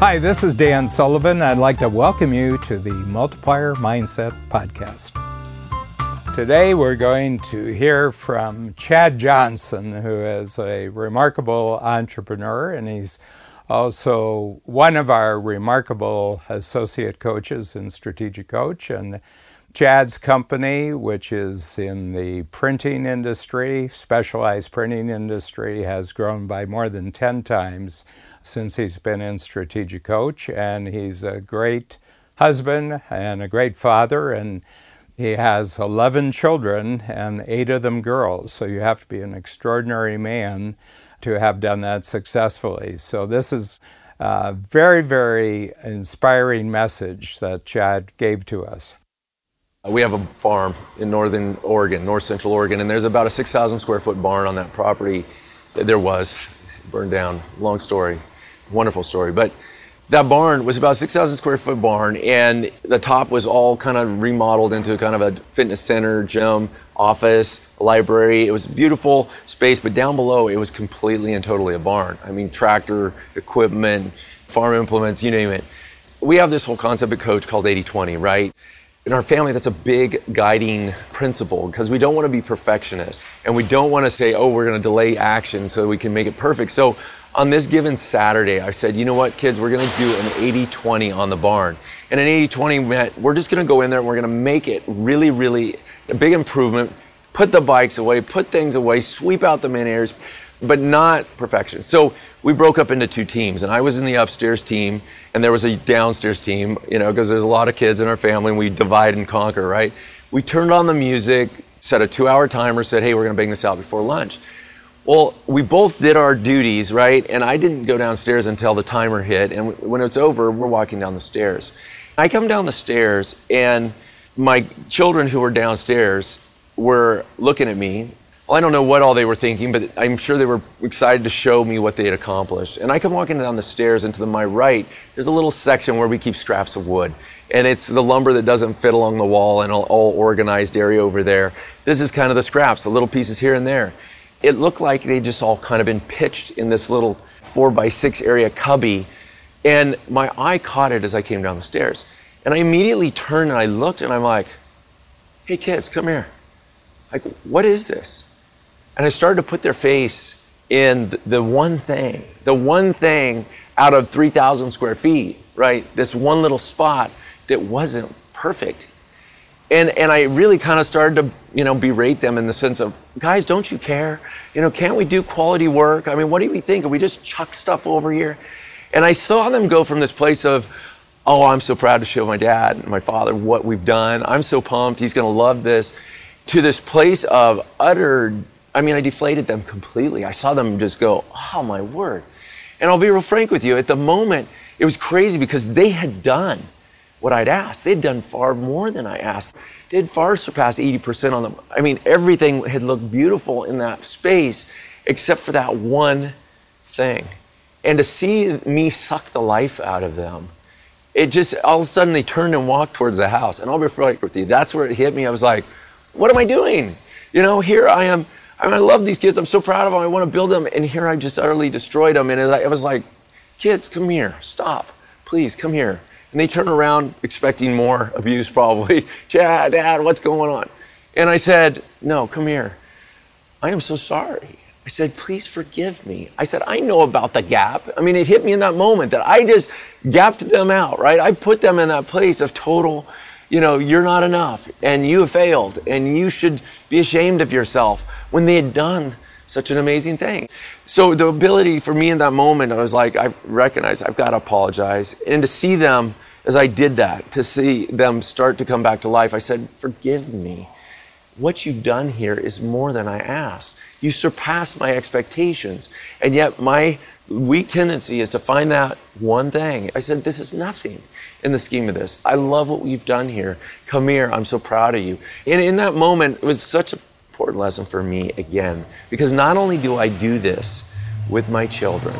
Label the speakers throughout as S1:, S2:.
S1: Hi, this is Dan Sullivan. I'd like to welcome you to the Multiplier Mindset Podcast. Today we're going to hear from Chad Johnson, who is a remarkable entrepreneur and he's also one of our remarkable associate coaches in Strategic Coach. And Chad's company, which is in the printing industry, specialized printing industry, has grown by more than 10 times since he's been in Strategic Coach, and he's a great husband and a great father, and he has 11 children and eight of them girls. So you have to be an extraordinary man to have done that successfully. So this is a very, very inspiring message that Chad gave to us.
S2: Uh, we have a farm in northern Oregon, north central Oregon, and there's about a 6,000 square foot barn on that property. There was, burned down. Long story wonderful story. But that barn was about 6,000 square foot barn, and the top was all kind of remodeled into kind of a fitness center, gym, office, library. It was beautiful space, but down below it was completely and totally a barn. I mean, tractor, equipment, farm implements, you name it. We have this whole concept at Coach called 80 20, right? In our family, that's a big guiding principle because we don't want to be perfectionists and we don't want to say, oh, we're going to delay action so we can make it perfect. So on this given Saturday, I said, you know what, kids, we're going to do an 80 20 on the barn. And an 80 20 meant we're just going to go in there and we're going to make it really, really a big improvement, put the bikes away, put things away, sweep out the main areas, but not perfection. So we broke up into two teams, and I was in the upstairs team, and there was a downstairs team, you know, because there's a lot of kids in our family, and we divide and conquer, right? We turned on the music, set a two hour timer, said, hey, we're to bang this out before lunch. Well, we both did our duties, right? And I didn't go downstairs until the timer hit. And when it's over, we're walking down the stairs. I come down the stairs, and my children who were downstairs were looking at me. Well, I don't know what all they were thinking, but I'm sure they were excited to show me what they had accomplished. And I come walking down the stairs, and to my right, there's a little section where we keep scraps of wood. And it's the lumber that doesn't fit along the wall and all, all organized area over there. This is kind of the scraps, the little pieces here and there it looked like they just all kind of been pitched in this little four by six area cubby. And my eye caught it as I came down the stairs. And I immediately turned and I looked and I'm like, hey kids, come here. Like, what is this? And I started to put their face in the one thing, the one thing out of 3,000 square feet, right? This one little spot that wasn't perfect. And and I really kind of started to you know berate them in the sense of guys don't you care? You know can't we do quality work? I mean what do we think? We just chuck stuff over here? And I saw them go from this place of oh I'm so proud to show my dad and my father what we've done. I'm so pumped. He's going to love this to this place of utter I mean I deflated them completely I saw them just go oh my word and I'll be real frank with you at the moment it was crazy because they had done what I'd asked. They'd done far more than I asked. They'd far surpassed 80% on them. I mean, everything had looked beautiful in that space except for that one thing. And to see me suck the life out of them, it just all of a sudden they turned and walked towards the house. And I'll be frank with you, that's where it hit me. I was like, what am I doing? You know, here I am. I mean, I love these kids. I'm so proud of them. I want to build them. And here I just utterly destroyed them. And I was like, kids, come here. Stop. Please, come here. And they turn around expecting more abuse, probably. Chad, Dad, what's going on? And I said, No, come here. I am so sorry. I said, Please forgive me. I said, I know about the gap. I mean, it hit me in that moment that I just gapped them out, right? I put them in that place of total, you know, you're not enough and you have failed and you should be ashamed of yourself when they had done such an amazing thing. So the ability for me in that moment, I was like, I recognize I've got to apologize. And to see them as I did that, to see them start to come back to life, I said, Forgive me. What you've done here is more than I asked. You surpassed my expectations. And yet my weak tendency is to find that one thing. I said, This is nothing in the scheme of this. I love what we've done here. Come here. I'm so proud of you. And in that moment, it was such a important lesson for me again, because not only do I do this with my children,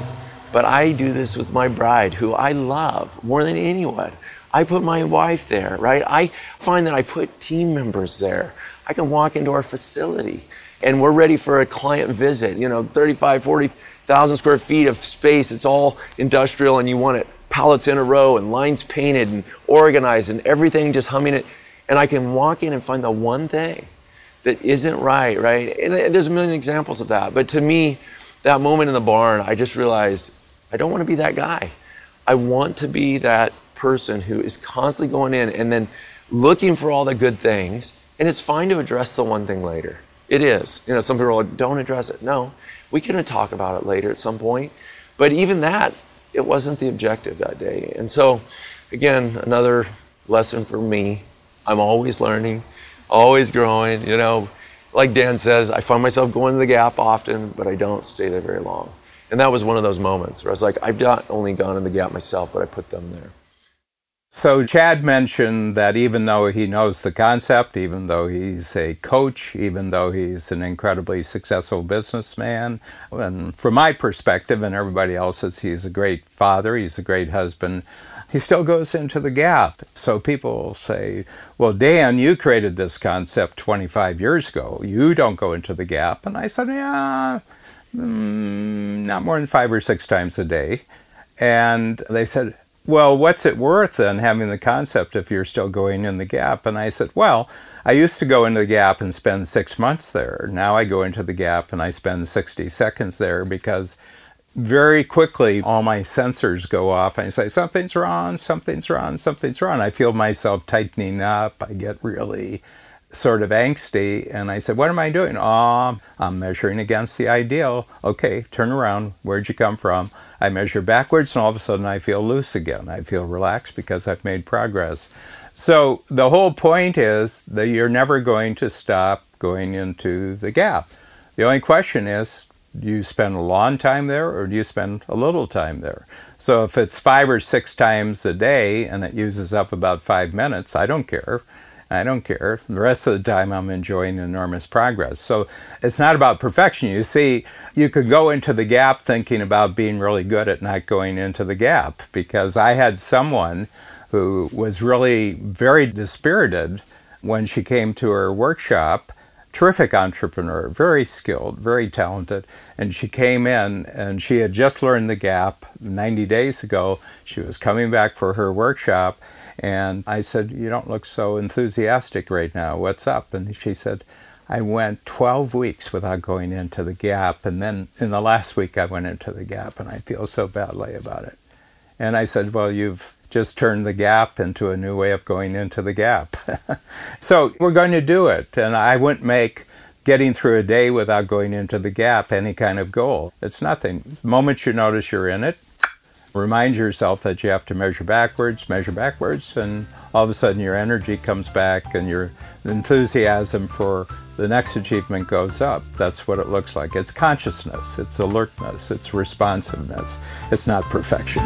S2: but I do this with my bride, who I love more than anyone. I put my wife there, right? I find that I put team members there. I can walk into our facility and we're ready for a client visit, you know, 35, 40,000 square feet of space. It's all industrial and you want it pallets in a row and lines painted and organized and everything just humming it. And I can walk in and find the one thing that isn't right, right? And uh, there's a million examples of that. But to me, that moment in the barn, I just realized I don't want to be that guy. I want to be that person who is constantly going in and then looking for all the good things. And it's fine to address the one thing later. It is. You know, some people are like, don't address it. No, we can talk about it later at some point. But even that, it wasn't the objective that day. And so, again, another lesson for me. I'm always learning, always growing. You know, like Dan says, I find myself going to the gap often, but I don't stay there very long. And that was one of those moments where I was like, I've not only gone in the gap myself, but I put them there.
S1: So, Chad mentioned that even though he knows the concept, even though he's a coach, even though he's an incredibly successful businessman, and from my perspective and everybody else's, he's a great father, he's a great husband, he still goes into the gap. So, people say, Well, Dan, you created this concept 25 years ago. You don't go into the gap. And I said, Yeah, mm, not more than five or six times a day. And they said, well, what's it worth then having the concept if you're still going in the gap? And I said, well, I used to go into the gap and spend six months there. Now I go into the gap and I spend 60 seconds there because very quickly all my sensors go off and I say, something's wrong, something's wrong, something's wrong. I feel myself tightening up. I get really sort of angsty. And I said, What am I doing? Oh, I'm measuring against the ideal. Okay, turn around. Where'd you come from? I measure backwards, and all of a sudden I feel loose again. I feel relaxed because I've made progress. So the whole point is that you're never going to stop going into the gap. The only question is, do you spend a long time there or do you spend a little time there? So if it's five or six times a day and it uses up about five minutes, I don't care. I don't care. The rest of the time, I'm enjoying enormous progress. So it's not about perfection. You see, you could go into the gap thinking about being really good at not going into the gap because I had someone who was really very dispirited when she came to her workshop. Terrific entrepreneur, very skilled, very talented. And she came in and she had just learned the gap 90 days ago. She was coming back for her workshop and I said, You don't look so enthusiastic right now. What's up? And she said, I went 12 weeks without going into the gap. And then in the last week, I went into the gap, and I feel so badly about it. And I said, Well, you've just turned the gap into a new way of going into the gap. so we're going to do it. And I wouldn't make getting through a day without going into the gap any kind of goal. It's nothing. The moment you notice you're in it, Remind yourself that you have to measure backwards, measure backwards, and all of a sudden your energy comes back and your enthusiasm for the next achievement goes up. That's what it looks like. It's consciousness, it's alertness, it's responsiveness. It's not perfection.